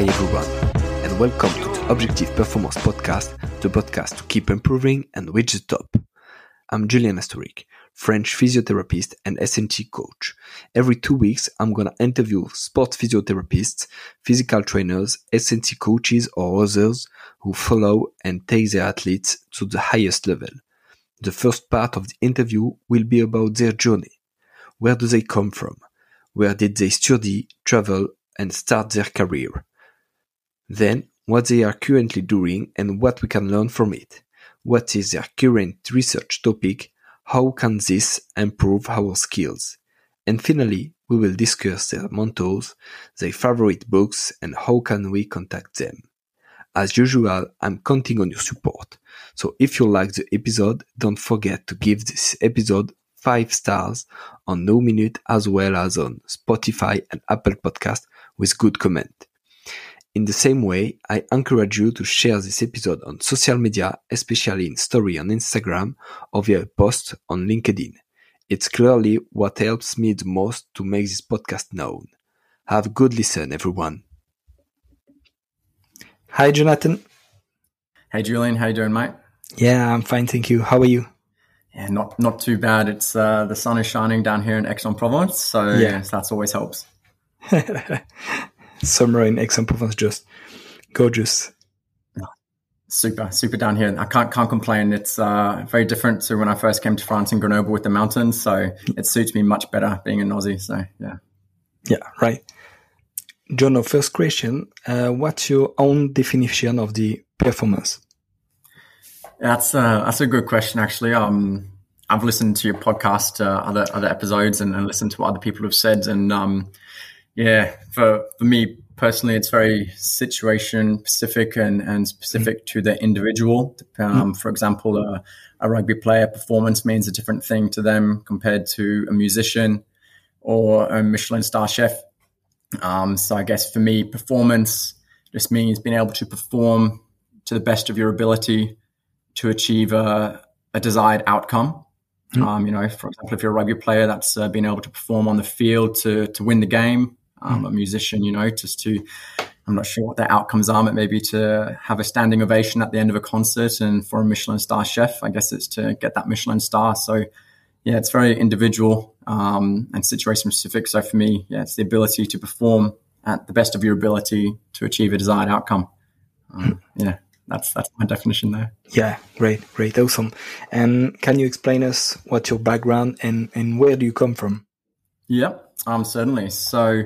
Hi everyone, and welcome to the Objective Performance Podcast, the podcast to keep improving and reach the top. I'm Julian Asturic, French physiotherapist and S&C coach. Every two weeks, I'm gonna interview sports physiotherapists, physical trainers, S&C coaches, or others who follow and take their athletes to the highest level. The first part of the interview will be about their journey. Where do they come from? Where did they study, travel, and start their career? Then, what they are currently doing and what we can learn from it. What is their current research topic? How can this improve our skills? And finally, we will discuss their mentors, their favorite books, and how can we contact them. As usual, I'm counting on your support. So if you like the episode, don't forget to give this episode 5 stars on Know Minut as well as on Spotify and Apple Podcast with good comment. In the same way, I encourage you to share this episode on social media, especially in story on Instagram or via a post on LinkedIn. It's clearly what helps me the most to make this podcast known. Have a good listen, everyone. Hi, Jonathan. Hey, Julian. How you doing, mate? Yeah, I'm fine, thank you. How are you? Yeah, not not too bad. It's uh, the sun is shining down here in Aix-en-Provence, so yeah, yes, that's always helps. Summer in Aix-en-Provence, just gorgeous. Super, super down here. I can't can't complain. It's uh, very different to when I first came to France in Grenoble with the mountains, so it suits me much better being an Aussie. So yeah, yeah, right. John, first question: uh, What's your own definition of the performance? That's uh, that's a good question, actually. Um, I've listened to your podcast, uh, other other episodes, and, and, listened to what other people have said, and um, yeah, for for me personally, it's very situation specific and and specific to the individual. Um, mm. For example, a, a rugby player performance means a different thing to them compared to a musician or a Michelin star chef. Um, so I guess for me, performance just means being able to perform to the best of your ability to achieve a, a desired outcome. Mm. Um, you know, for example, if you're a rugby player, that's uh, being able to perform on the field to to win the game. Um, mm. A musician, you know, just to I'm not sure what the outcomes are, but maybe to have a standing ovation at the end of a concert. And for a Michelin star chef, I guess it's to get that Michelin star. So, yeah, it's very individual um, and situation specific. So for me, yeah, it's the ability to perform at the best of your ability to achieve a desired outcome. Um, mm. Yeah that's that's my definition there. Yeah, great, great, awesome. And can you explain us what's your background and and where do you come from? Yep, um, certainly. So,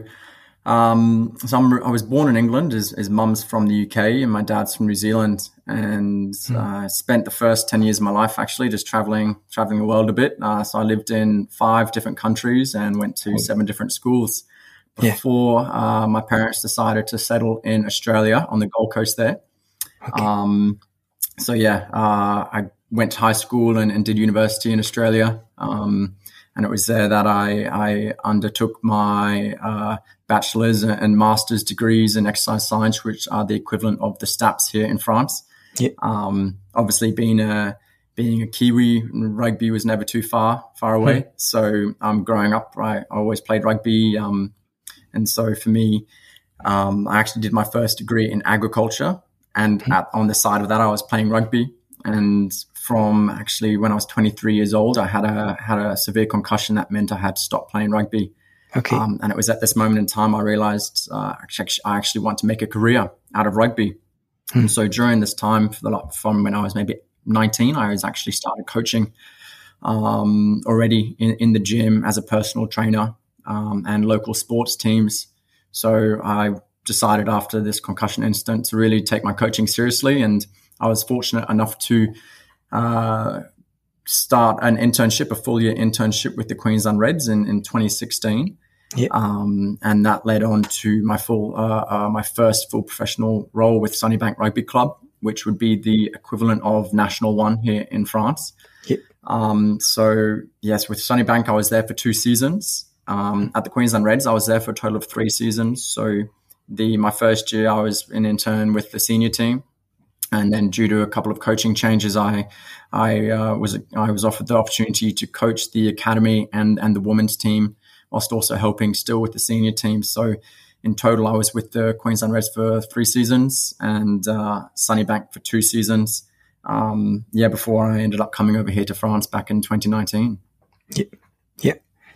um, so I'm, i was born in England. His, his mum's from the UK and my dad's from New Zealand. And mm. uh, spent the first ten years of my life actually just traveling traveling the world a bit. Uh, so I lived in five different countries and went to seven different schools before yeah. uh, my parents decided to settle in Australia on the Gold Coast there. Okay. Um, so yeah, uh, I went to high school and, and did university in Australia. Um, and it was there that I, I undertook my uh, bachelor's and master's degrees in exercise science, which are the equivalent of the STAPS here in France. Yep. Um, obviously, being a being a Kiwi, rugby was never too far far away. Hmm. So, um, growing up, I, I always played rugby, um, and so for me, um, I actually did my first degree in agriculture, and mm-hmm. at, on the side of that, I was playing rugby. And from actually when I was 23 years old, I had a had a severe concussion that meant I had to stop playing rugby. Okay. Um, and it was at this moment in time I realized uh, I actually want to make a career out of rugby. Hmm. And so during this time, the, from when I was maybe 19, I was actually started coaching um, already in, in, the gym as a personal trainer um, and local sports teams. So I decided after this concussion incident to really take my coaching seriously. And I was fortunate enough to uh, start an internship, a full year internship with the Queensland Reds in, in 2016. Yeah. Um, and that led on to my full, uh, uh, my first full professional role with Sunnybank Rugby Club, which would be the equivalent of National One here in France. Yeah. Um, so yes, with Sunnybank, I was there for two seasons. Um, at the Queensland Reds, I was there for a total of three seasons. So the my first year I was an intern with the senior team, and then due to a couple of coaching changes, I I uh, was I was offered the opportunity to coach the academy and and the women's team, whilst also helping still with the senior team. So in total, I was with the Queensland Reds for three seasons and uh, Sunnybank for two seasons. Um, yeah, before I ended up coming over here to France back in 2019. Yeah, yeah.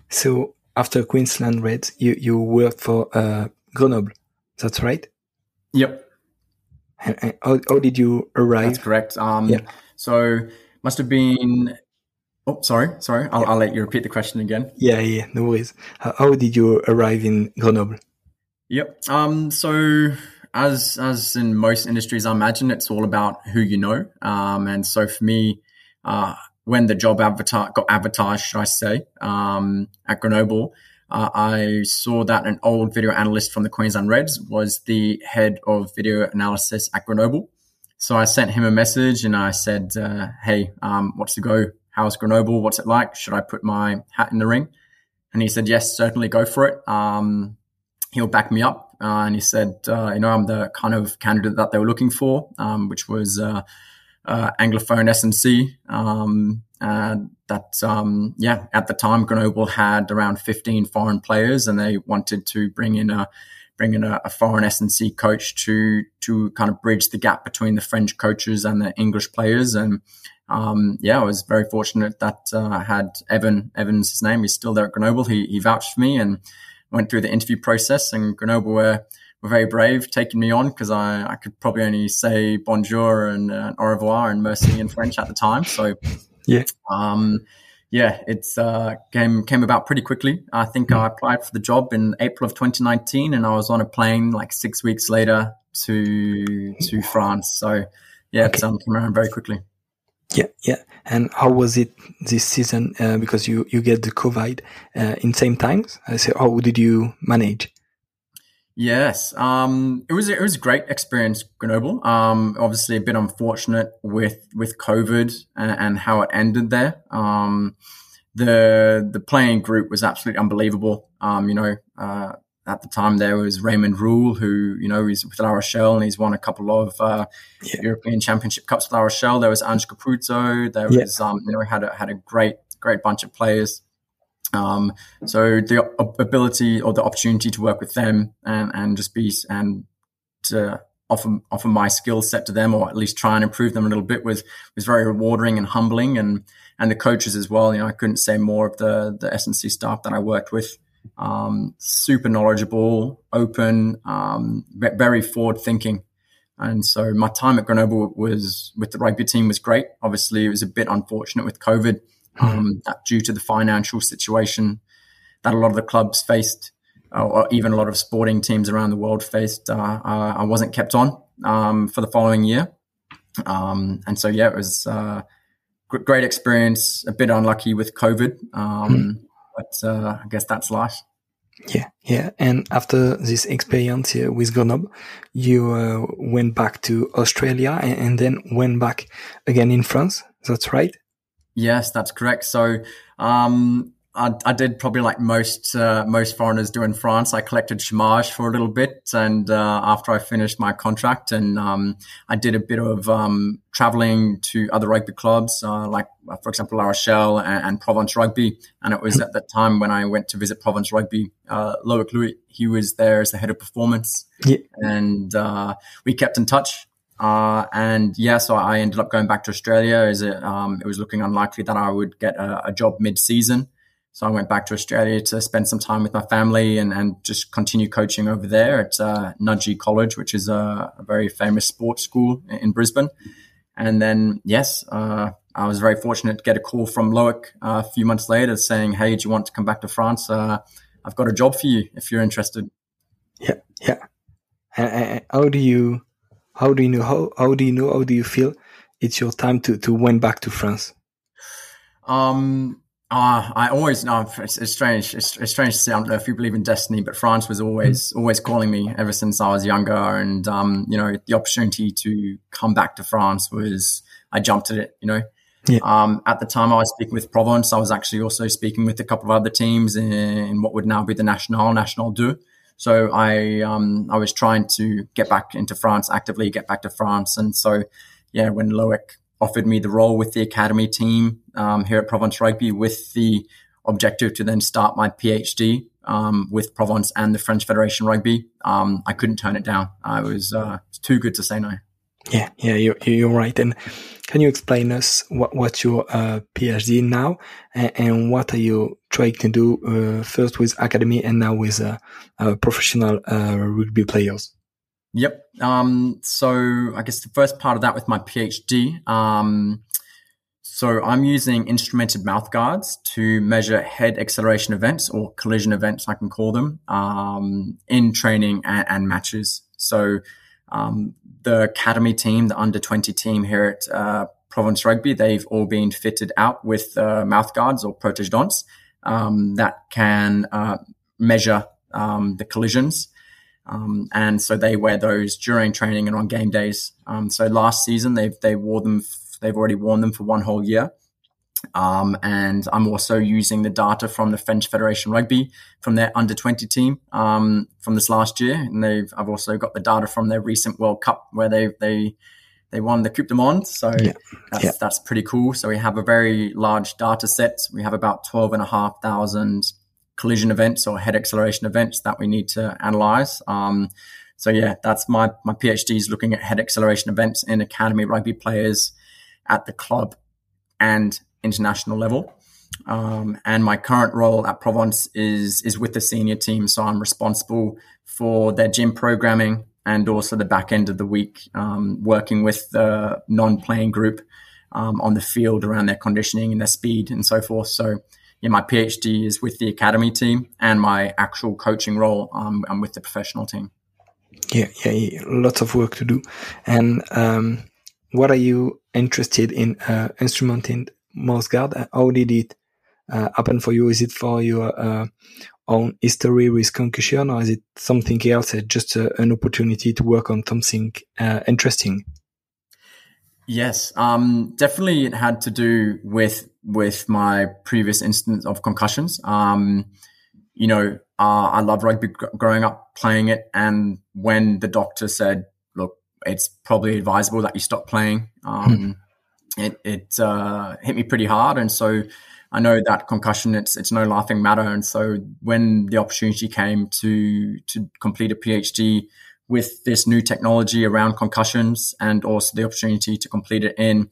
So after Queensland Reds, you you worked for uh, Grenoble. That's right. Yep. And, and how, how did you arrive? That's correct. Um, yeah. So must have been. Oh, sorry, sorry. I'll, yeah. I'll, let you repeat the question again. Yeah, yeah, no worries. How, how did you arrive in Grenoble? Yep. Um, so as as in most industries, I imagine it's all about who you know. Um, and so for me, uh, when the job avatar got advertised, should I say, um, at Grenoble, uh, I saw that an old video analyst from the Queensland Reds was the head of video analysis at Grenoble. So I sent him a message and I said, uh, "Hey, um, what's the go? How's Grenoble? What's it like? Should I put my hat in the ring?" And he said, "Yes, certainly go for it. Um, he'll back me up." Uh, and he said, uh, "You know, I'm the kind of candidate that they were looking for, um, which was uh, uh, Anglophone S&C." Um, that um, yeah, at the time Grenoble had around 15 foreign players, and they wanted to bring in a bring in a, a foreign S&C coach to to kind of bridge the gap between the French coaches and the English players. And um, yeah, I was very fortunate that uh, I had Evan Evans, his name, he's still there at Grenoble. He he vouched for me and went through the interview process, and Grenoble were were very brave taking me on because I, I could probably only say bonjour and uh, au revoir and merci in French at the time. So yeah. Um, yeah, it's uh, came came about pretty quickly. I think I applied for the job in April of 2019, and I was on a plane like six weeks later to to France. So yeah, okay. it's um, came around very quickly. Yeah, yeah. And how was it this season? Uh, because you you get the COVID uh, in same times. I say, how did you manage? Yes, um, it was it was a great experience, Grenoble. Um, obviously, a bit unfortunate with with COVID and, and how it ended there. Um, the the playing group was absolutely unbelievable. Um, you know, uh, at the time there was Raymond Rhule, who you know he's with La Rochelle and he's won a couple of uh, yeah. European Championship cups with La Rochelle. There was Ange Capuozzo. There yeah. was um, you know had a had a great great bunch of players. Um, so the ability or the opportunity to work with them and, and just be and to offer offer my skill set to them or at least try and improve them a little bit was was very rewarding and humbling and and the coaches as well. You know, I couldn't say more of the the S&C staff that I worked with. Um, super knowledgeable, open, um, very forward thinking. And so my time at Grenoble was with the rugby team was great. Obviously, it was a bit unfortunate with COVID um, that due to the financial situation that a lot of the clubs faced, uh, or even a lot of sporting teams around the world faced, uh, uh, I wasn't kept on um, for the following year. Um, and so, yeah, it was uh, great experience. A bit unlucky with COVID, um, hmm. but uh, I guess that's life. Yeah, yeah. And after this experience here with Grenoble, you uh, went back to Australia and, and, then went back again in France. That's right. Yes, that's correct. So um, I, I, did probably like most uh, most foreigners do in France. I collected chômage for a little bit, and uh, after I finished my contract, and um, I did a bit of um, traveling to other rugby clubs, uh, like uh, for example La Rochelle and, and, Provence Rugby. And it was at that time when I went to visit Provence Rugby. Uh, Loic Louis, he was there as the head of performance, yeah. and uh, we kept in touch. Uh, and yeah, so I ended up going back to Australia as it, um, it was looking unlikely that I would get a, a job mid season. So I went back to Australia to spend some time with my family and, and just continue coaching over there at uh, Nudgee College, which is a, a, very famous sports school in Brisbane. And then, yes, uh, I was very fortunate to get a call from Loic uh, a few months later saying, Hey, do you want to come back to France? Uh, I've got a job for you if you're interested. Yeah, yeah. how do you how do you know? How, how do you know? How do you feel? It's your time to, to went back to France. Um, uh, I always know it's, it's strange. It's, it's, strange to say. I don't know if you believe in destiny, but France was always mm. always calling me ever since I was younger. And um, you know, the opportunity to come back to France was I jumped at it. You know, yeah. um, at the time I was speaking with Provence. I was actually also speaking with a couple of other teams in, in what would now be the National National Deux. So I um, I was trying to get back into France actively, get back to France, and so yeah, when Loic offered me the role with the academy team um, here at Provence Rugby with the objective to then start my PhD um, with Provence and the French Federation Rugby, um, I couldn't turn it down. I was uh, too good to say no. Yeah, yeah, you're, you're right. And can you explain us what what's your uh, PhD now, and, and, what are you trying to do uh, first with academy and now with uh, uh professional rugby players? Yep. Um, so I guess the first part of that with my PhD. Um, so I'm using instrumented mouth guards to measure head acceleration events or collision events, I can call them, um, in training and, and matches. So um, the academy team, the under 20 team here at uh, Provence Rugby, they've all been fitted out with uh, mouth guards or protège-dents um, that can uh, measure um, the collisions. Um, and so they wear those during training and on game days. Um, so last season they've they wore them. They've already worn them for one whole year. Um, and I'm also using the data from the French Federation Rugby from their under 20 team um, from this last year, and they've I've also got the data from their recent World Cup where they they they won the Monde. So yeah. That's, yeah. that's pretty cool. So we have a very large data set. We have about 12 and a half thousand collision events or head acceleration events that we need to analyze. Um, so yeah, that's my my PhD is looking at head acceleration events in academy rugby players at the club and international level. Um, and my current role at Provence is is with the senior team, so I'm responsible for their gym programming and also the back end of the week, um, working with the non-playing group um, on the field around their conditioning and their speed and so forth. So, yeah, my PhD is with the academy team, and my actual coaching role, um, I'm with the professional team. Yeah, yeah, yeah, lots of work to do. And um, what are you interested in uh, instrumenting mouth guard? How did it uh, happen for you? Is it for your uh, own history with concussion, or is it something else? Uh, just an opportunity to work on something uh, interesting. Yes, um, definitely. It had to do with with my previous instance of concussions. Um, you know, uh, I love rugby growing up playing it, and when the doctor said, "Look, it's probably advisable that you stop playing," um, hmm it it uh, hit me pretty hard, and so I know that concussion it's it's no laughing matter. And so when the opportunity came to to complete a PhD with this new technology around concussions, and also the opportunity to complete it in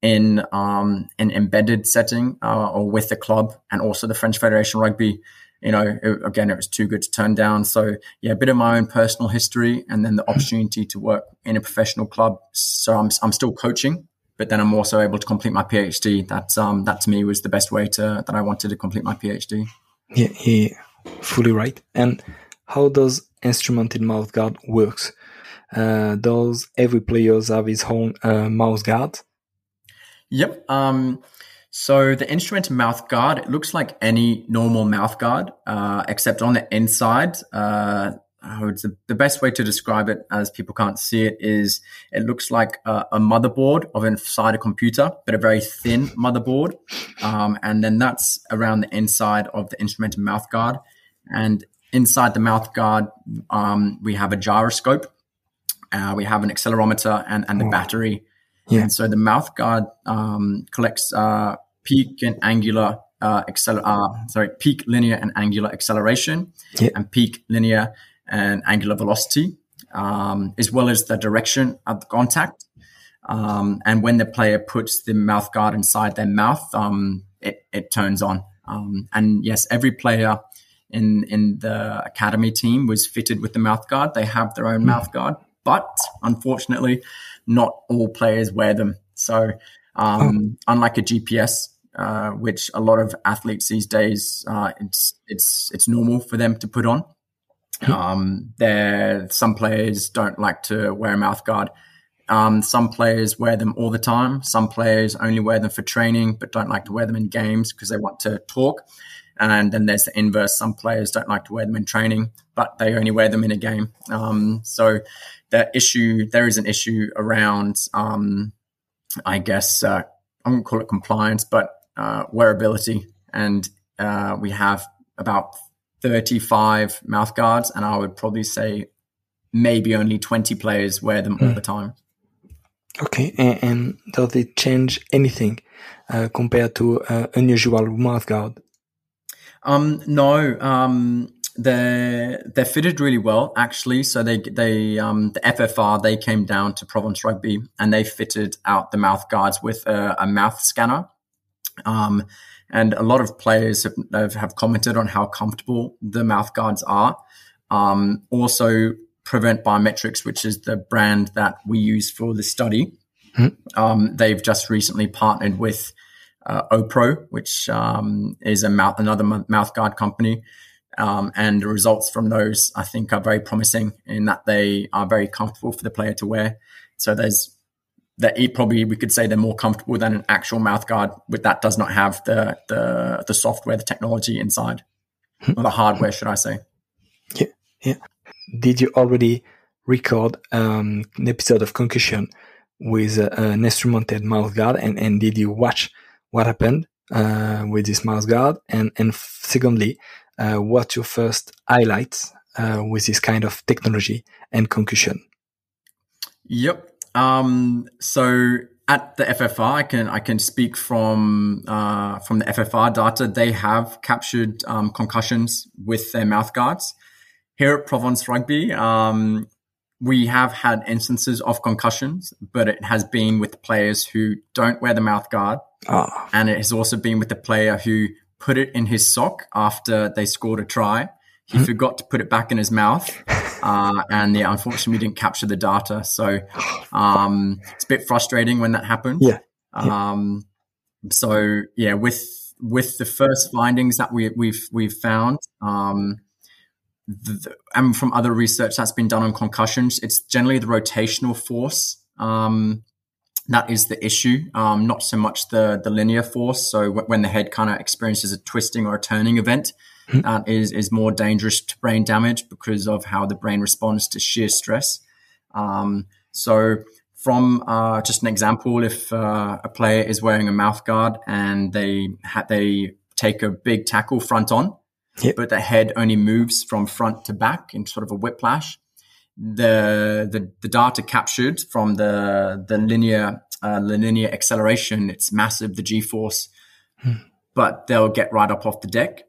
in um, an embedded setting uh, or with the club, and also the French Federation Rugby. You know, it, again, it was too good to turn down. So, yeah, a bit of my own personal history, and then the opportunity to work in a professional club. So, I'm I'm still coaching but then I'm also able to complete my PhD. That um, that to me was the best way to that I wanted to complete my PhD. Yeah, yeah, fully right. And how does instrumented mouth guard works? Uh, does every player have his own uh, mouth guard? Yep. Um, so the instrument mouth guard, it looks like any normal mouth guard, uh, except on the inside, uh, oh, it's the, the best way to describe it as people can't see it is it looks like a, a motherboard of inside a computer, but a very thin motherboard. Um, and then that's around the inside of the instrumented mouth guard. And inside the mouth guard, um, we have a gyroscope, uh, we have an accelerometer and, and the oh. battery. Yeah. And so the mouth guard um, collects uh, peak and angular uh, accel- uh, sorry, peak linear and angular acceleration yeah. and peak linear and angular velocity, um, as well as the direction of the contact. Um, and when the player puts the mouth guard inside their mouth, um, it, it turns on. Um, and yes, every player in in the academy team was fitted with the mouth guard. They have their own mouth guard, but unfortunately, not all players wear them. So, um, oh. unlike a GPS, uh, which a lot of athletes these days, uh, it's it's it's normal for them to put on. Um, there, some players don't like to wear a mouth guard. Um, some players wear them all the time. Some players only wear them for training, but don't like to wear them in games because they want to talk. And then there's the inverse. Some players don't like to wear them in training, but they only wear them in a game. Um, so the issue, there is an issue around, um, I guess, uh, I won't call it compliance, but uh, wearability. And uh, we have about 35 mouth guards, and I would probably say maybe only 20 players wear them mm. all hmm. the time. Okay, and, and, does it change anything uh, compared to uh, unusual mouth guard? Um, no, um, they're they're fitted really well actually. So they they um, the FFR they came down to Provence Rugby and they fitted out the mouth guards with a, a mouth scanner. Um, and a lot of players have, have, commented on how comfortable the mouth guards are. Um, also, Prevent Biometrics, which is the brand that we use for the study, mm-hmm. um, they've just recently partnered with uh, OPRO, which um, is a mouth, another mouth guard company. Um, and the results from those, I think, are very promising in that they are very comfortable for the player to wear. So there's that it probably we could say they're more comfortable than an actual mouth guard, but that does not have the the, the software, the technology inside, hmm. or the hardware, should I say? Yeah, yeah. Did you already record um, an episode of Concussion with uh, an instrumented mouth guard, and, and did you watch what happened uh, with this mouth guard? And and secondly, uh, what's your first highlights uh, with this kind of technology and concussion? Yep. Um, so at the FFR, I can I can speak from uh, from the FFR data. They have captured um, concussions with their mouth guards. Here at Provence Rugby, um, we have had instances of concussions, but it has been with players who don't wear the mouth guard, oh. and it has also been with the player who put it in his sock after they scored a try. He mm-hmm. forgot to put it back in his mouth. Uh, and yeah, unfortunately, we didn't capture the data. So um, it's a bit frustrating when that happened. Yeah. Um, so yeah, with with the first findings that we, we've we've found, um, the, and from other research that's been done on concussions, it's generally the rotational force um, that is the issue, um, not so much the the linear force. So w- when the head kind of experiences a twisting or a turning event, mm-hmm. that is is more dangerous to brain damage because of how the brain responds to sheer stress. Um, so from uh, just an example, if uh, a player is wearing a mouth guard and they ha- they take a big tackle front on, yep. but the head only moves from front to back in sort of a whiplash, the the, the data captured from the the linear uh, the linear acceleration it's massive the g force hmm. but they'll get right up off the deck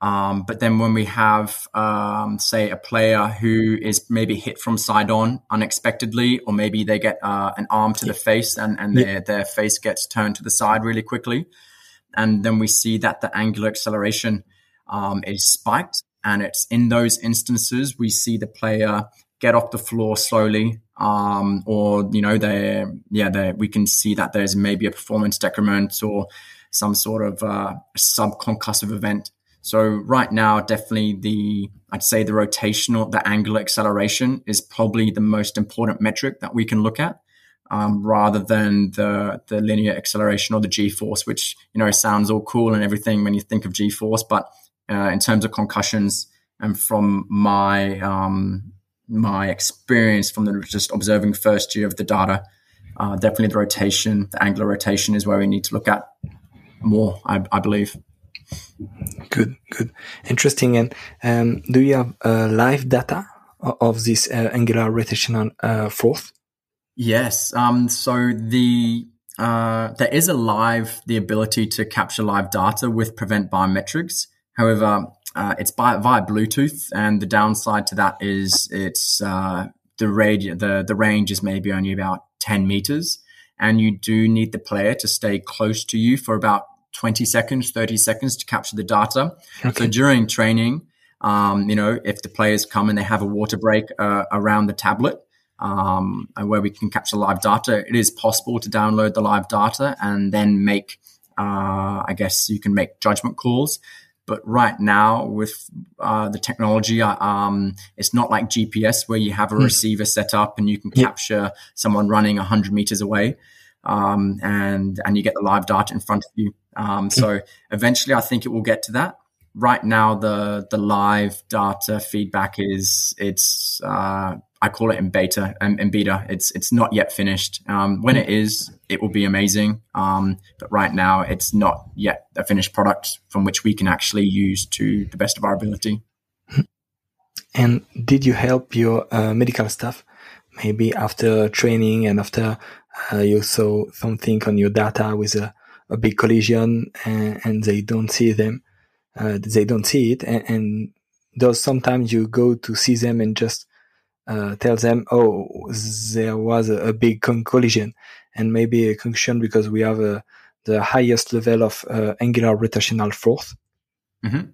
um, but then when we have um, say a player who is maybe hit from side on unexpectedly or maybe they get uh, an arm to the face and, and their, their face gets turned to the side really quickly and then we see that the angular acceleration um, is spiked and it's in those instances we see the player get off the floor slowly, um, or you know, they yeah, they we can see that there's maybe a performance decrement or some sort of uh, subconcussive event. So right now, definitely the I'd say the rotational, the angular acceleration is probably the most important metric that we can look at. Um, rather than the the linear acceleration or the g force, which you know sounds all cool and everything when you think of g force, but uh, in terms of concussions and from my um, my experience from the, just observing first year of the data, uh, definitely the rotation, the angular rotation is where we need to look at more, I, I believe. Good, good, interesting. And um, do you have uh, live data of this uh, angular rotation uh, force? Yes. Um, so the uh, there is a live the ability to capture live data with Prevent Biometrics. However, uh, it's by, via Bluetooth, and the downside to that is it's uh, the radio the the range is maybe only about ten meters, and you do need the player to stay close to you for about twenty seconds, thirty seconds to capture the data. Okay. So during training, um, you know, if the players come and they have a water break uh, around the tablet. Um, where we can capture live data, it is possible to download the live data and then make, uh, I guess you can make judgment calls. But right now, with uh, the technology, uh, um, it's not like GPS where you have a mm. receiver set up and you can capture someone running 100 meters away. Um, and and you get the live data in front of you. Um, so eventually, I think it will get to that. Right now, the the live data feedback is it's uh, I call it in beta and in, beta. It's it's not yet finished. Um, when it is, it will be amazing. Um, but right now, it's not yet a finished product from which we can actually use to the best of our ability. And did you help your uh, medical staff? Maybe after training and after uh, you saw something on your data with a, a big collision and, and, they don't see them. uh, they don't see it, and, and those sometimes you go to see them and just uh, tell them, oh, there was a, a, big collision, and maybe a concussion because we have a, the highest level of uh, angular rotational force. Mm-hmm.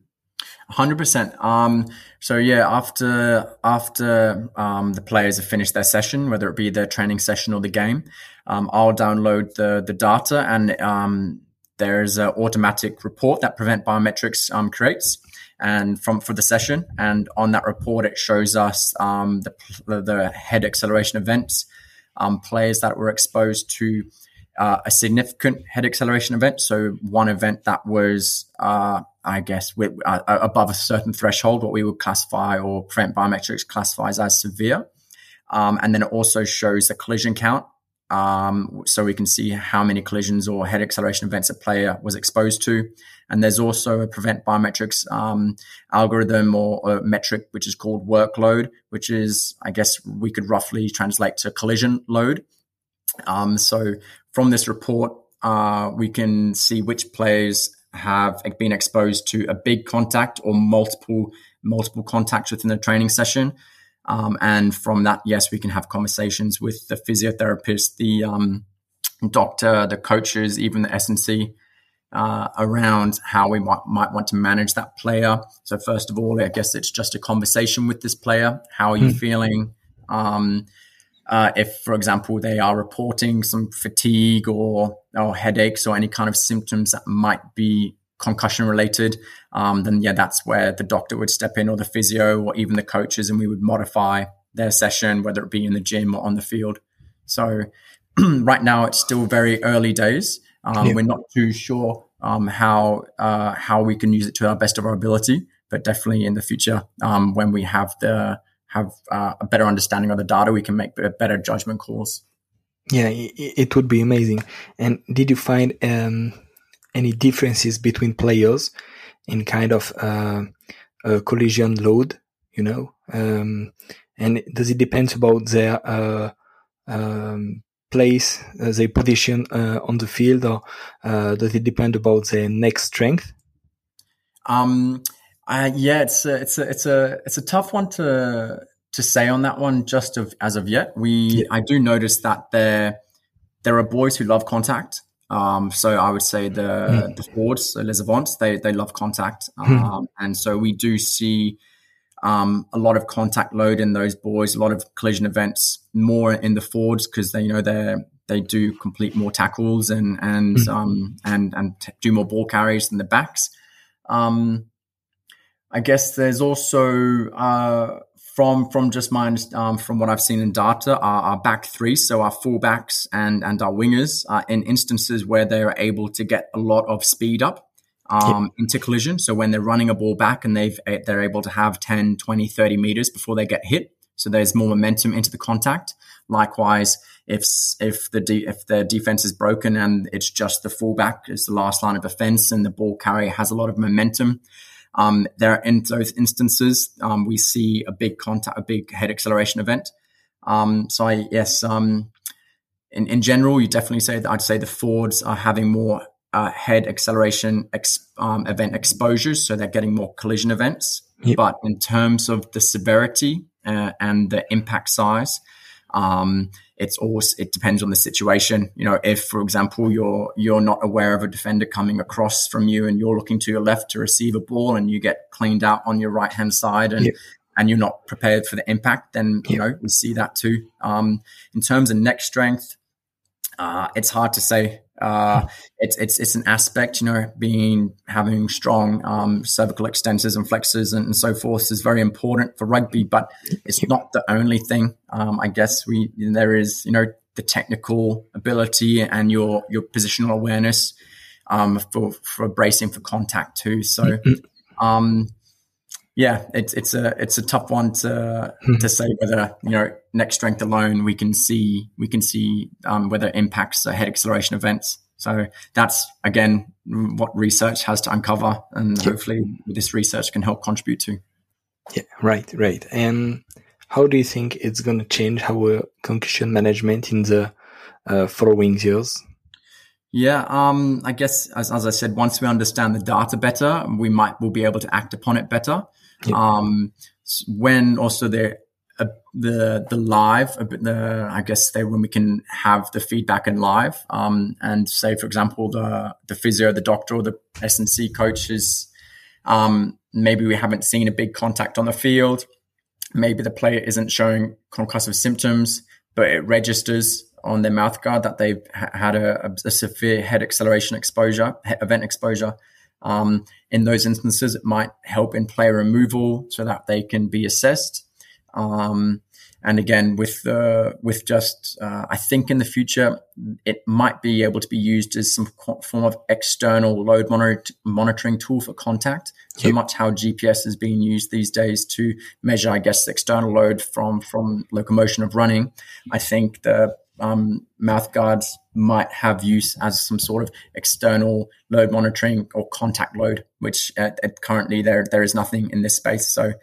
Hundred percent. Um, so yeah, after after um, the players have finished their session, whether it be their training session or the game, um, I'll download the the data, and um, there's an automatic report that Prevent Biometrics um, creates, and from for the session, and on that report it shows us um, the the head acceleration events, players that were exposed to uh, a significant head acceleration event. So one event that was, uh, I guess, with, uh, above a certain threshold, what we would classify or prevent biometrics classifies as severe. Um, and then it also shows the collision count. Um, so we can see how many collisions or head acceleration events a player was exposed to. And there's also a prevent biometrics um, algorithm or, or metric, which is called workload, which is, I guess, we could roughly translate to collision load. Um, so from this report, uh, we can see which players have been exposed to a big contact or multiple multiple contacts within the training session. Um, and from that, yes, we can have conversations with the physiotherapist, the um, doctor, the coaches, even the SNC uh, around how we might, might want to manage that player. So first of all, I guess it's just a conversation with this player. How are you mm. feeling? Um, uh, if, for example, they are reporting some fatigue or, or headaches or any kind of symptoms that might be concussion related, um, then yeah, that's where the doctor would step in or the physio or even the coaches, and we would modify their session, whether it be in the gym or on the field. So right now, it's still very early days. Um, yeah. We're not too sure um, how uh, how we can use it to our best of our ability, but definitely in the future, um, when we have the have uh, a better understanding of the data, we can make a better judgment calls. Yeah, it, would be amazing. And did you find um, any differences between players in kind of uh, collision load? You know, um, and does it depend about their uh, um, place, uh, their position uh, on the field, or uh, does it depend about their neck strength? Um, uh, yeah, it's a, it's a it's a it's a tough one to to say on that one. Just of as of yet, we yeah. I do notice that there there are boys who love contact. Um, so I would say the mm. the forwards, Les Avants, they they love contact, hmm. um, mm. and so we do see um, a lot of contact load in those boys, a lot of collision events, more in the forwards because they you know they they do complete more tackles and and mm. um, and and t- do more ball carries than the backs. Um, I guess there's also uh, from from just my um, from what I've seen in data, our, our, back three, so our fullbacks and and our wingers, are in instances where they are able to get a lot of speed up um, into collision. So when they're running a ball back and they've eh, they're able to have 10, 20, 30 meters before they get hit. So there's more momentum into the contact. Likewise, if if the de- if the defense is broken and it's just the fullback is the last line of defense and the ball carrier has a lot of momentum, um, there in those instances, um, we see a big contact, a big head acceleration event. Um, so I, yes, um, in, in general, you definitely say that I'd say the forwards are having more uh, head acceleration ex, um, event exposures, so they're getting more collision events. Yep. But in terms of the severity uh, and the impact size, um, it's always it depends on the situation. You know, if for example you're you're not aware of a defender coming across from you and you're looking to your left to receive a ball and you get cleaned out on your right hand side and and you're not prepared for the impact, then you know we see that too. Um, in terms of neck strength, uh, it's hard to say. Uh, it's it's it's an aspect, you know, being having strong um, cervical extensors and flexors and, and, so forth is very important for rugby, but it's not the only thing. Um, I guess we there is, you know, the technical ability and your your positional awareness um, for for bracing for contact too. So. Yeah, it's it's a it's a tough one to hmm. to say whether you know neck strength alone we can see we can see um, whether it impacts head acceleration events. So that's again what research has to uncover, and hopefully this research can help contribute to. Yeah, right, right. And how do you think it's going to change our concussion management in the uh, following years? Yeah, um, I guess as, as I said, once we understand the data better, we might will be able to act upon it better. Yeah. Um, when also the uh, the the live, the I guess they when we can have the feedback in live, um, and say for example the the physio, the doctor, or the SNC coaches, um, maybe we haven't seen a big contact on the field, maybe the player isn't showing concussive symptoms, but it registers on their mouth guard that they've had a, a severe head acceleration exposure, event exposure. Um, in those instances, it might help in player removal so that they can be assessed. Um, and again, with uh, with just, uh, I think in the future it might be able to be used as some form of external load monitor- monitoring tool for contact. So yep. much how GPS is being used these days to measure, I guess, external load from from locomotion of running. I think the um, mouth guards might have use as some sort of external load monitoring or contact load, which at, at currently there there is nothing in this space. So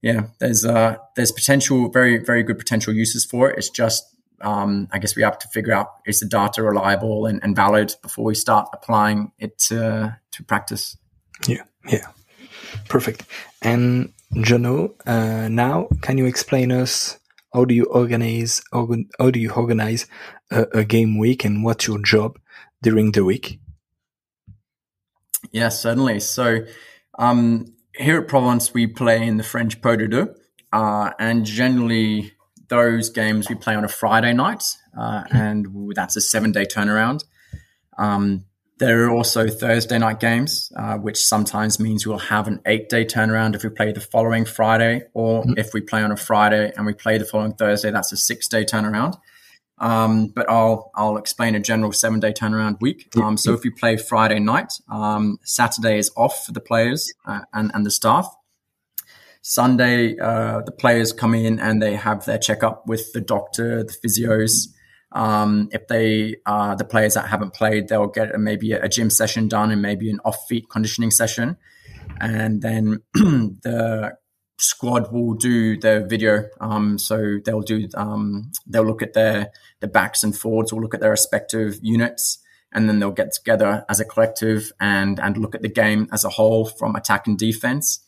yeah, there's uh, there's potential, very very good potential uses for it. It's just um, I guess we have to figure out is the data reliable and, and valid before we start applying it to, to practice. Yeah, yeah, perfect. And Jono, uh, now can you explain us how do you organize organ, how do you organize a, a game week and what's your job during the week? Yes, certainly. So um, here at Provence, we play in the French Pro D2, uh, and generally those games we play on a Friday night, uh, and that's a seven day turnaround. Um, there are also Thursday night games, uh, which sometimes means we'll have an eight day turnaround if we play the following Friday, or mm-hmm. if we play on a Friday and we play the following Thursday, that's a six day turnaround. Um, but I'll I'll explain a general seven day turnaround week. Um, so if you play Friday night, um, Saturday is off for the players uh, and and the staff. Sunday, uh, the players come in and they have their checkup with the doctor, the physios. Um, if they uh, the players that haven't played, they'll get a, maybe a gym session done and maybe an off feet conditioning session, and then the squad will do their video. Um, so they'll do um, they'll look at their the backs and forwards, will look at their respective units, and then they'll get together as a collective and and look at the game as a whole from attack and defense.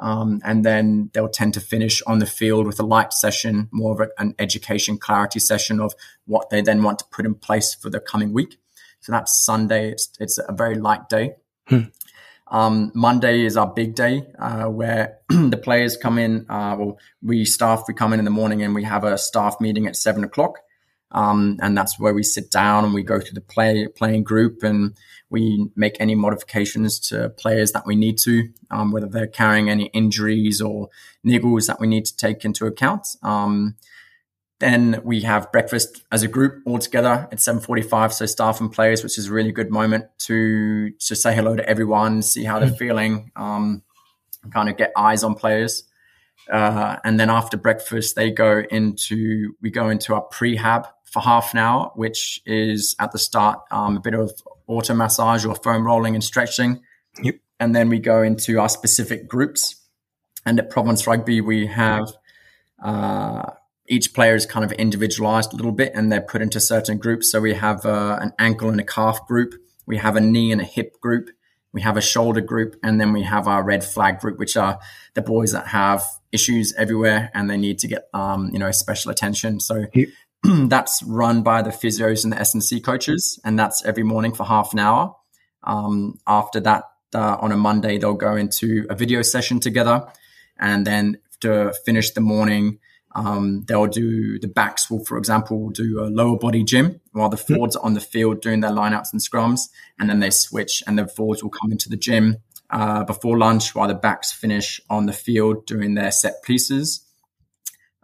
Um, and then they'll tend to finish on the field with a light session, more of a, an education clarity session of what they then want to put in place for the coming week. So that's Sunday. It's, it's a very light day. Hmm. Um, Monday is our big day uh, where the players come in. Uh, well, we staff we come in in the morning and we have a staff meeting at seven o'clock, um, and that's where we sit down and we go through the play playing group and we make any modifications to players that we need to, um, whether they're carrying any injuries or niggles that we need to take into account. Um, then we have breakfast as a group all together at 7.45, so staff and players, which is a really good moment to, to say hello to everyone, see how they're hmm. feeling, um, kind of get eyes on players. Uh, and then after breakfast, they go into, we go into our prehab for half an hour, which is at the start um, a bit of auto massage or foam rolling and stretching. Yep. And then we go into our specific groups. And at Provence Rugby, we have uh, each player is kind of individualized a little bit and they're put into certain groups. So we have uh, an ankle and a calf group, we have a knee and a hip group, we have a shoulder group, and then we have our red flag group, which are the boys that have issues everywhere and they need to get um, you know special attention. So that's run by the physios and the S and C coaches, and that's every morning for half an hour. Um, after that, uh, on a Monday, they'll go into a video session together, and then to finish the morning um, they'll do the backs will, for example, do a lower body gym while the hmm. forwards are on the field doing their lineouts and scrums, and then they switch, and the forwards will come into the gym uh, before lunch while the backs finish on the field doing their set pieces.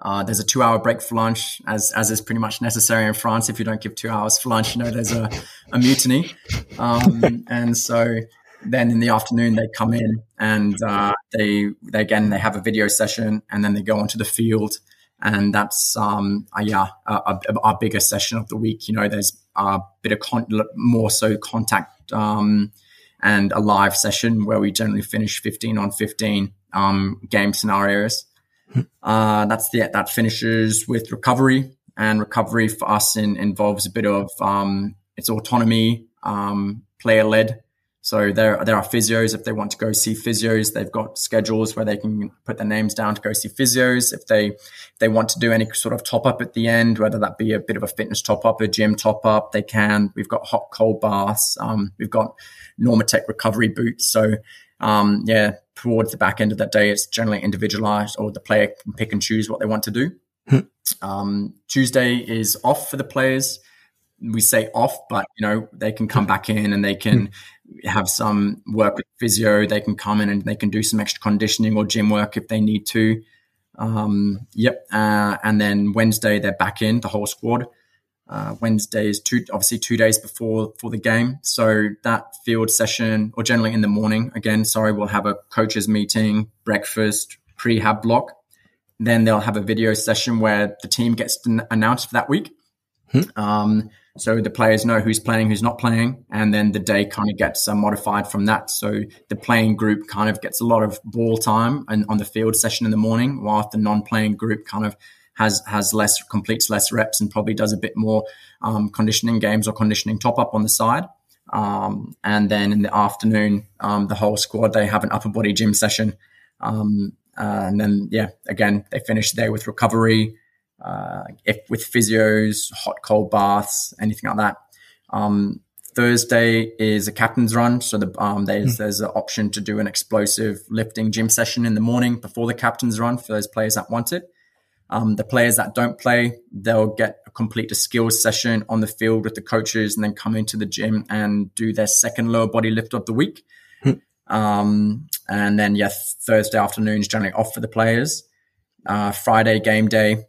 Uh, there's a two-hour break for lunch, as as is pretty much necessary in France. If you don't give two hours for lunch, you know there's a, a mutiny. Um, and so then in the afternoon they come in and uh, they they again they have a video session, and then they go onto the field and that's um uh, yeah our, biggest session of the week. You know, there's a bit of con- more so contact um, and a live session where we generally finish 15 on 15 um, game scenarios. Uh, that's the that finishes with recovery, and recovery for us in, involves a bit of um, it's autonomy, um, player led. So there, there are physios. If they want to go see physios, they've got schedules where they can put their names down to go see physios. If they, if they want to do any sort of top up at the end, whether that be a bit of a fitness top up, a gym top up, they can. We've got hot, cold baths. Um, we've got Normatec recovery boots. So, um, yeah, towards the back end of that day, it's generally individualized or the player can pick and choose what they want to do. Hmm. Um, Tuesday is off for the players we say off, but you know they can come back in and they can have some work with physio. They can come in and they can do some extra conditioning or gym work if they need to. Um, yep, uh, and then Wednesday they're back in the whole squad. Uh, Wednesday is two, obviously two days before for the game, so that field session or generally in the morning. Again, sorry, we'll have a coaches meeting, breakfast, prehab block. Then they'll have a video session where the team gets announced for that week. Hmm. Um, so the players know who's playing, who's not playing, and then the day kind of gets uh, modified from that. So the playing group kind of gets a lot of ball time and on the field session in the morning, while the non-playing group kind of has has less completes less reps and probably does a bit more um, conditioning games or conditioning top up on the side. Um, and then in the afternoon, um, the whole squad they have an upper body gym session, um, uh, and then yeah, again they finish the day with recovery uh, if with physios, hot cold baths, anything like that. Um, Thursday is a captain's run, so the, um, there's mm. there's an option to do an explosive lifting gym session in the morning before the captain's run for those players that want it. Um, the players that don't play, they'll get a complete a skills session on the field with the coaches, and then come into the gym and do their second lower body lift of the week. Mm. Um, and then yeah, Thursday afternoon is generally off for the players. Uh, Friday game day,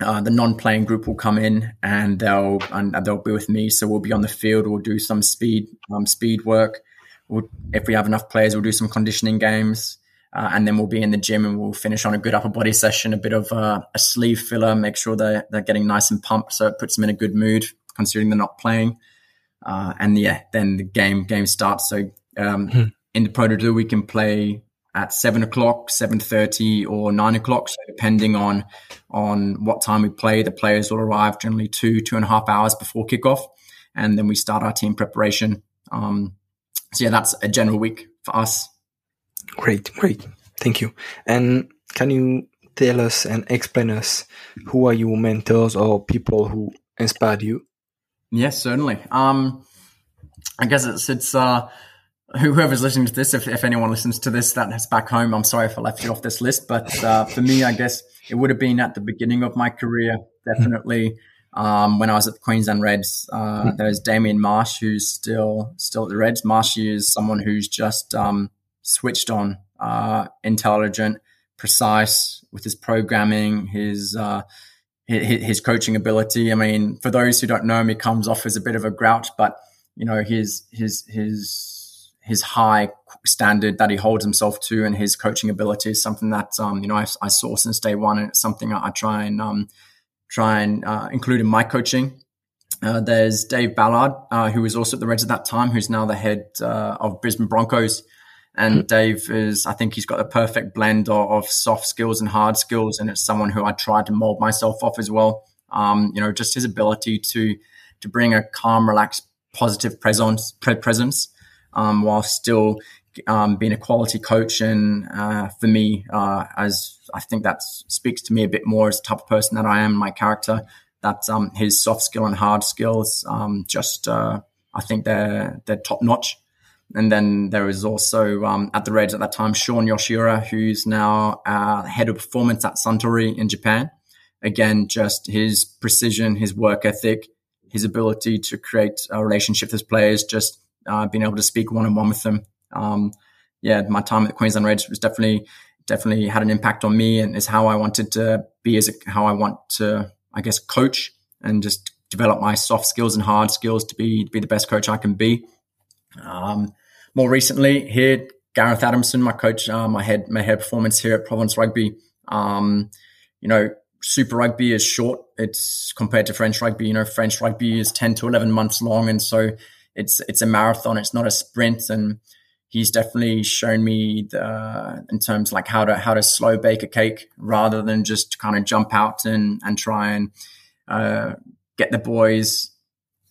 uh, the non-playing group will come in and they'll and they'll be with me. So we'll be on the field. We'll do some speed um, speed work. We'll, if we have enough players, we'll do some conditioning games, uh, and then we'll be in the gym and we'll finish on a good upper body session, a bit of uh, a sleeve filler, make sure they're they're getting nice and pumped, so it puts them in a good mood, considering they're not playing. Uh, and yeah, then the game game starts. So um, hmm. in the Pro we can play at seven o'clock, seven thirty, or nine o'clock. So depending on on what time we play, the players will arrive generally two two and a half hours before kickoff, and then we start our team preparation. Um, so yeah, that's a general week for us. Great, great, thank you. And can you tell us and explain us who are your mentors or people who inspired you? Yes, certainly. Um, I guess it's it's uh, whoever's listening to this, if, if anyone listens to this that's back home, I'm sorry if I left you off this list. But uh, for me, I guess it would have been at the beginning of my career, definitely. Um, when I was at the Queensland Reds, uh, there's Damien Marsh, who's still still at the Reds. Marsh is someone who's just um, switched on, uh, intelligent, precise with his programming, his, uh, his his coaching ability. I mean, for those who don't know him, he comes off as a bit of a grouch, but you know his his his his high standard that he holds himself to and his coaching ability is something that um, you know I, I, saw since day one, and it's something I, I try and um, try and uh, include in my coaching. Uh, there's Dave Ballard, uh, who was also at the Reds at that time, who's now the head uh, of Brisbane Broncos. And. Dave is, I think he's got the perfect blend of, of, soft skills and hard skills, and it's someone who I tried to mold myself off as well. Um, you know, just his ability to to bring a calm, relaxed, positive presence, presence um, while still um, being a quality coach. And uh, for me, uh, as I think that speaks to me a bit more as the type of person that I am, my character, that um, his soft skill and hard skills um, just, uh, I think they're, they're top notch. And then there was also um, at the Reds at that time, Sean Yoshiura, who's now uh, head of performance at Suntory in Japan. Again, just his precision, his work ethic, his ability to create a relationship with players, just uh, being able to speak one on one with them. Um, yeah, my time at the Queensland Reds was definitely definitely had an impact on me and is how I wanted to be as a, how I want to, I guess, coach and just develop my soft skills and hard skills to be to be the best coach I can be. Um, more recently, here Gareth Adamson, my coach, uh, my head my head performance here at Provence Rugby. Um, you know, Super Rugby is short. It's compared to French Rugby. You know, French Rugby is ten to eleven months long, and so it's it's a marathon. It's not a sprint, and he's definitely shown me the, in terms like how to how to slow bake a cake rather than just kind of jump out and and try and uh, get the boys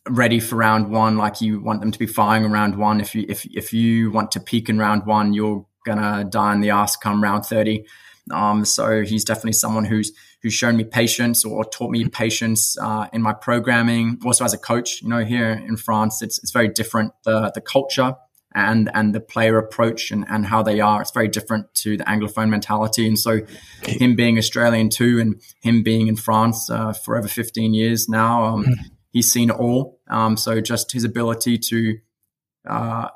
ready for round one. Like you want them to be firing around one. If you if if you want to peak in round one, you're gonna die in the ass come round thirty. Um, so he's definitely someone who's who's shown me patience or taught me patience uh, in my programming. Also as a coach, you know, here in France, it's it's very different. The the culture and and the player approach and, and how they are. It's very different to the Anglophone mentality. And so him being Australian too and him being in France uh, for over 15 years now, um, mm. He's seen it all. Um, so just his ability to uh,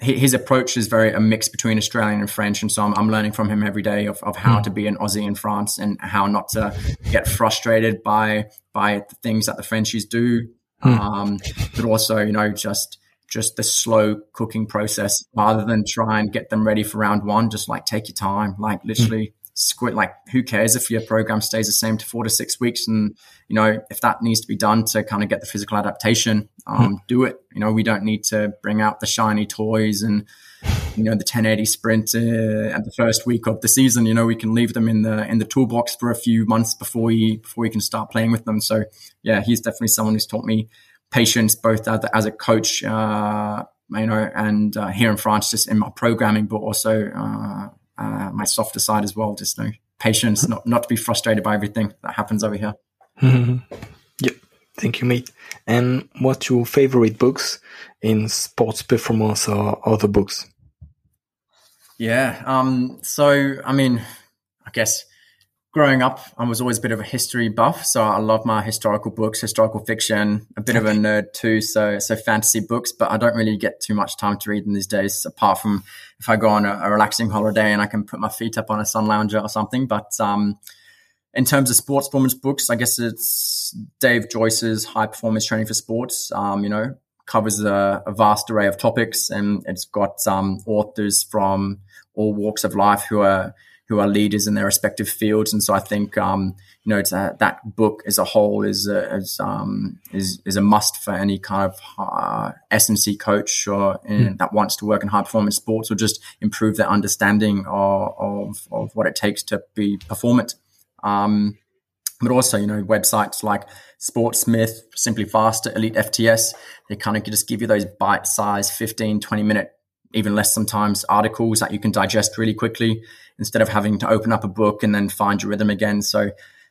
his approach is very a mix between Australian and French, and so I'm, I'm learning from him every day of, of how mm. to be an Aussie in France and how not to get frustrated by by the things that the Frenchies do, mm. um, but also you know just just the slow cooking process rather than try and get them ready for round one. Just like take your time, like literally mm. Squid. Like who cares if your program stays the same to four to six weeks? And you know if that needs to be done to kind of get the physical adaptation, um, mm. do it. You know we don't need to bring out the shiny toys and you know the 1080 sprint uh, at the first week of the season. You know we can leave them in the in the toolbox for a few months before we before we can start playing with them. So yeah, he's definitely someone who's taught me patience both as, as a coach, uh, you know, and uh, here in France, just in my programming, but also uh, my softer side as well. Just you know, patience, not not to be frustrated by everything that happens over here. Mm-hmm. Yep. Thank you, mate. And what's your favorite books in sports performance or other books? Yeah. Um, so, I mean, I guess growing up, I was always a bit of a history buff, so I love my historical books, historical fiction, a bit of a nerd too, so so fantasy books. But I don't really get too much time to read them these days, apart from if I go on a, a relaxing holiday and I can put my feet up on a sun lounger or something. But um, in terms of sports performance books, I guess it's Dave Joyce's High Performance Training for Sports. Um, you know, covers a, a, vast array of topics, and it's got um, authors from all walks of life who are who are leaders in their respective fields. And so I think, um, you know, a, that book as a whole is a, is, um, is, is a must for any kind of uh, S&C coach or in, mm. that wants to work in high performance sports or just improve their understanding of, of, of what it takes to be performant. Um, but also, you know, websites like Sportsmith, SimpliFaster, Elite FTS, they kind of just give you those bite sized 15, 20 minute even less sometimes articles that you can digest really quickly instead of having to open up a book and then find your rhythm again. So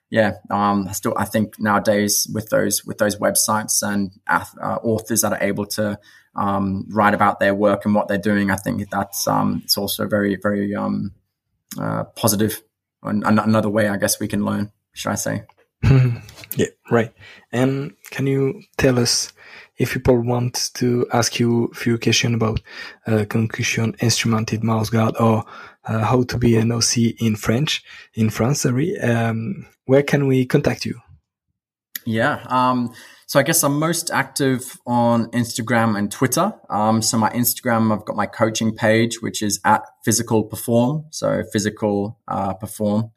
yeah, um, I still I think nowadays with those with those websites and uh, authors that are able to um, write about their work and what they're doing, I think that's um, it's also very very um, uh, positive. And another way, I guess we can learn. Should I say? yeah, right. And can you tell us if people want to ask you a few questions about uh, concussion instrumented mouthguard or uh, how to be an Aussie in French, in France, sorry, um, where can we contact you? Yeah. Um, so I guess I'm most active on Instagram and Twitter. Um, so my Instagram, I've got my coaching page, which is at physical perform. So physical uh, perform.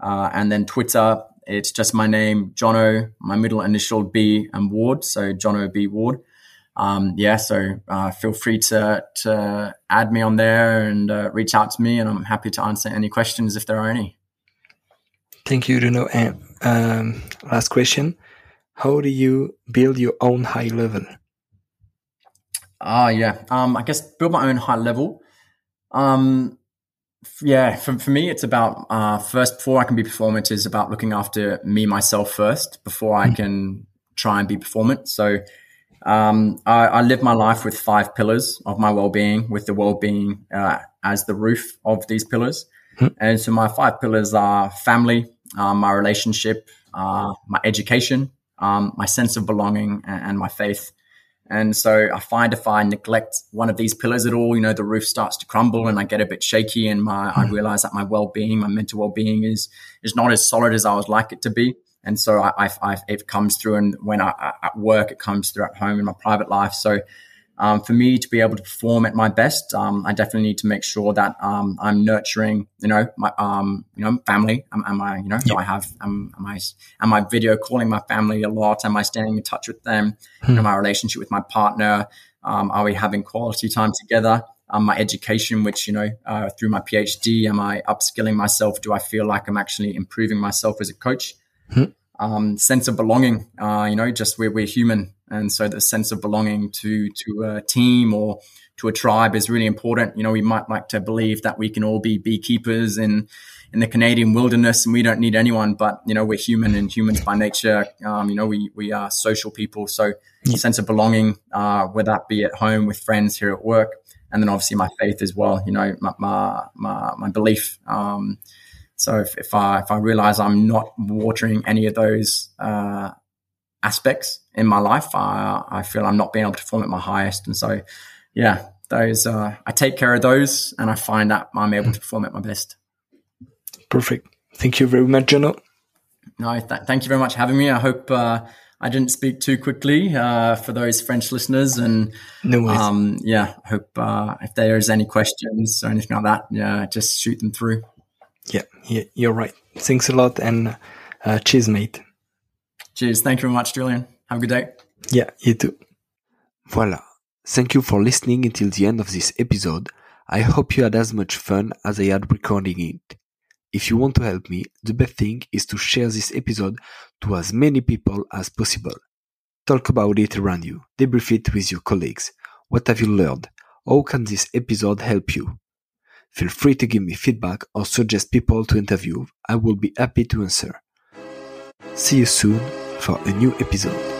Uh, and then Twitter, it's just my name, Jono, my middle initial B and Ward. So Jono B Ward. Um, yeah, so uh, feel free to, to add me on there and uh, reach out to me, and I'm happy to answer any questions if there are any. Thank you, Jono. And um, last question: How do you build your own high level? Ah, uh, yeah. Um, I guess build my own high level. Um, yeah, for, for me, it's about uh, first before I can be performant is about looking after me myself first before I mm. can try and be performant. So um, I, I, live my life with five pillars of my well-being, with the well-being uh, as the roof of these pillars. mm And so my five pillars are family, uh, my relationship, uh, my education, um, my sense of belonging, and, and my faith. And so I find if I neglect one of these pillars at all, you know, the roof starts to crumble and I get a bit shaky and my, I hmm. realize that my well-being, my mental well-being is, is not as solid as I would like it to be. And so I, I, I it comes through and when I, at work, it comes through at home in my private life. So um, for me to be able to perform at my best, um, I definitely need to make sure that um, I'm nurturing, you know, my, um, you know, family. Am, am I, you know, do I have, am, am, I, am I video calling my family a lot? Am I staying in touch with them? Hmm. You know, my relationship with my partner. Um, are we having quality time together? Um, my education, which, you know, uh, through my PhD, am I upskilling myself? Do I feel like I'm actually improving myself as a coach? Hmm. Um, sense of belonging. Uh, you know, just we're, we're human. And so the sense of belonging to, to a team or to a tribe is really important. You know, we might like to believe that we can all be beekeepers in, in the Canadian wilderness and we don't need anyone, but you know, we're human and humans by nature. Um, you know, we, we are social people. So yeah. sense of belonging, uh, whether that be at home with friends here at work. And then obviously my faith as well, you know, my, my, my, my belief, um, so if, if I if I realize I'm not watering any of those uh, aspects in my life, I, I feel I'm not being able to perform at my highest. And so, yeah, those uh, I take care of those, and I find that I'm able to perform at my best. Perfect. Thank you very much, Jono. No, th- thank you very much for having me. I hope uh, I didn't speak too quickly uh, for those French listeners. And no um, yeah, I hope uh, if there's any questions or anything like that, yeah, just shoot them through. Yeah, yeah, you're right. Thanks a lot and uh, cheers, mate. Cheers. Thank you very much, Julian. Have a good day. Yeah, you too. Voila. Thank you for listening until the end of this episode. I hope you had as much fun as I had recording it. If you want to help me, the best thing is to share this episode to as many people as possible. Talk about it around you. Debrief it with your colleagues. What have you learned? How can this episode help you? Feel free to give me feedback or suggest people to interview. I will be happy to answer. See you soon for a new episode.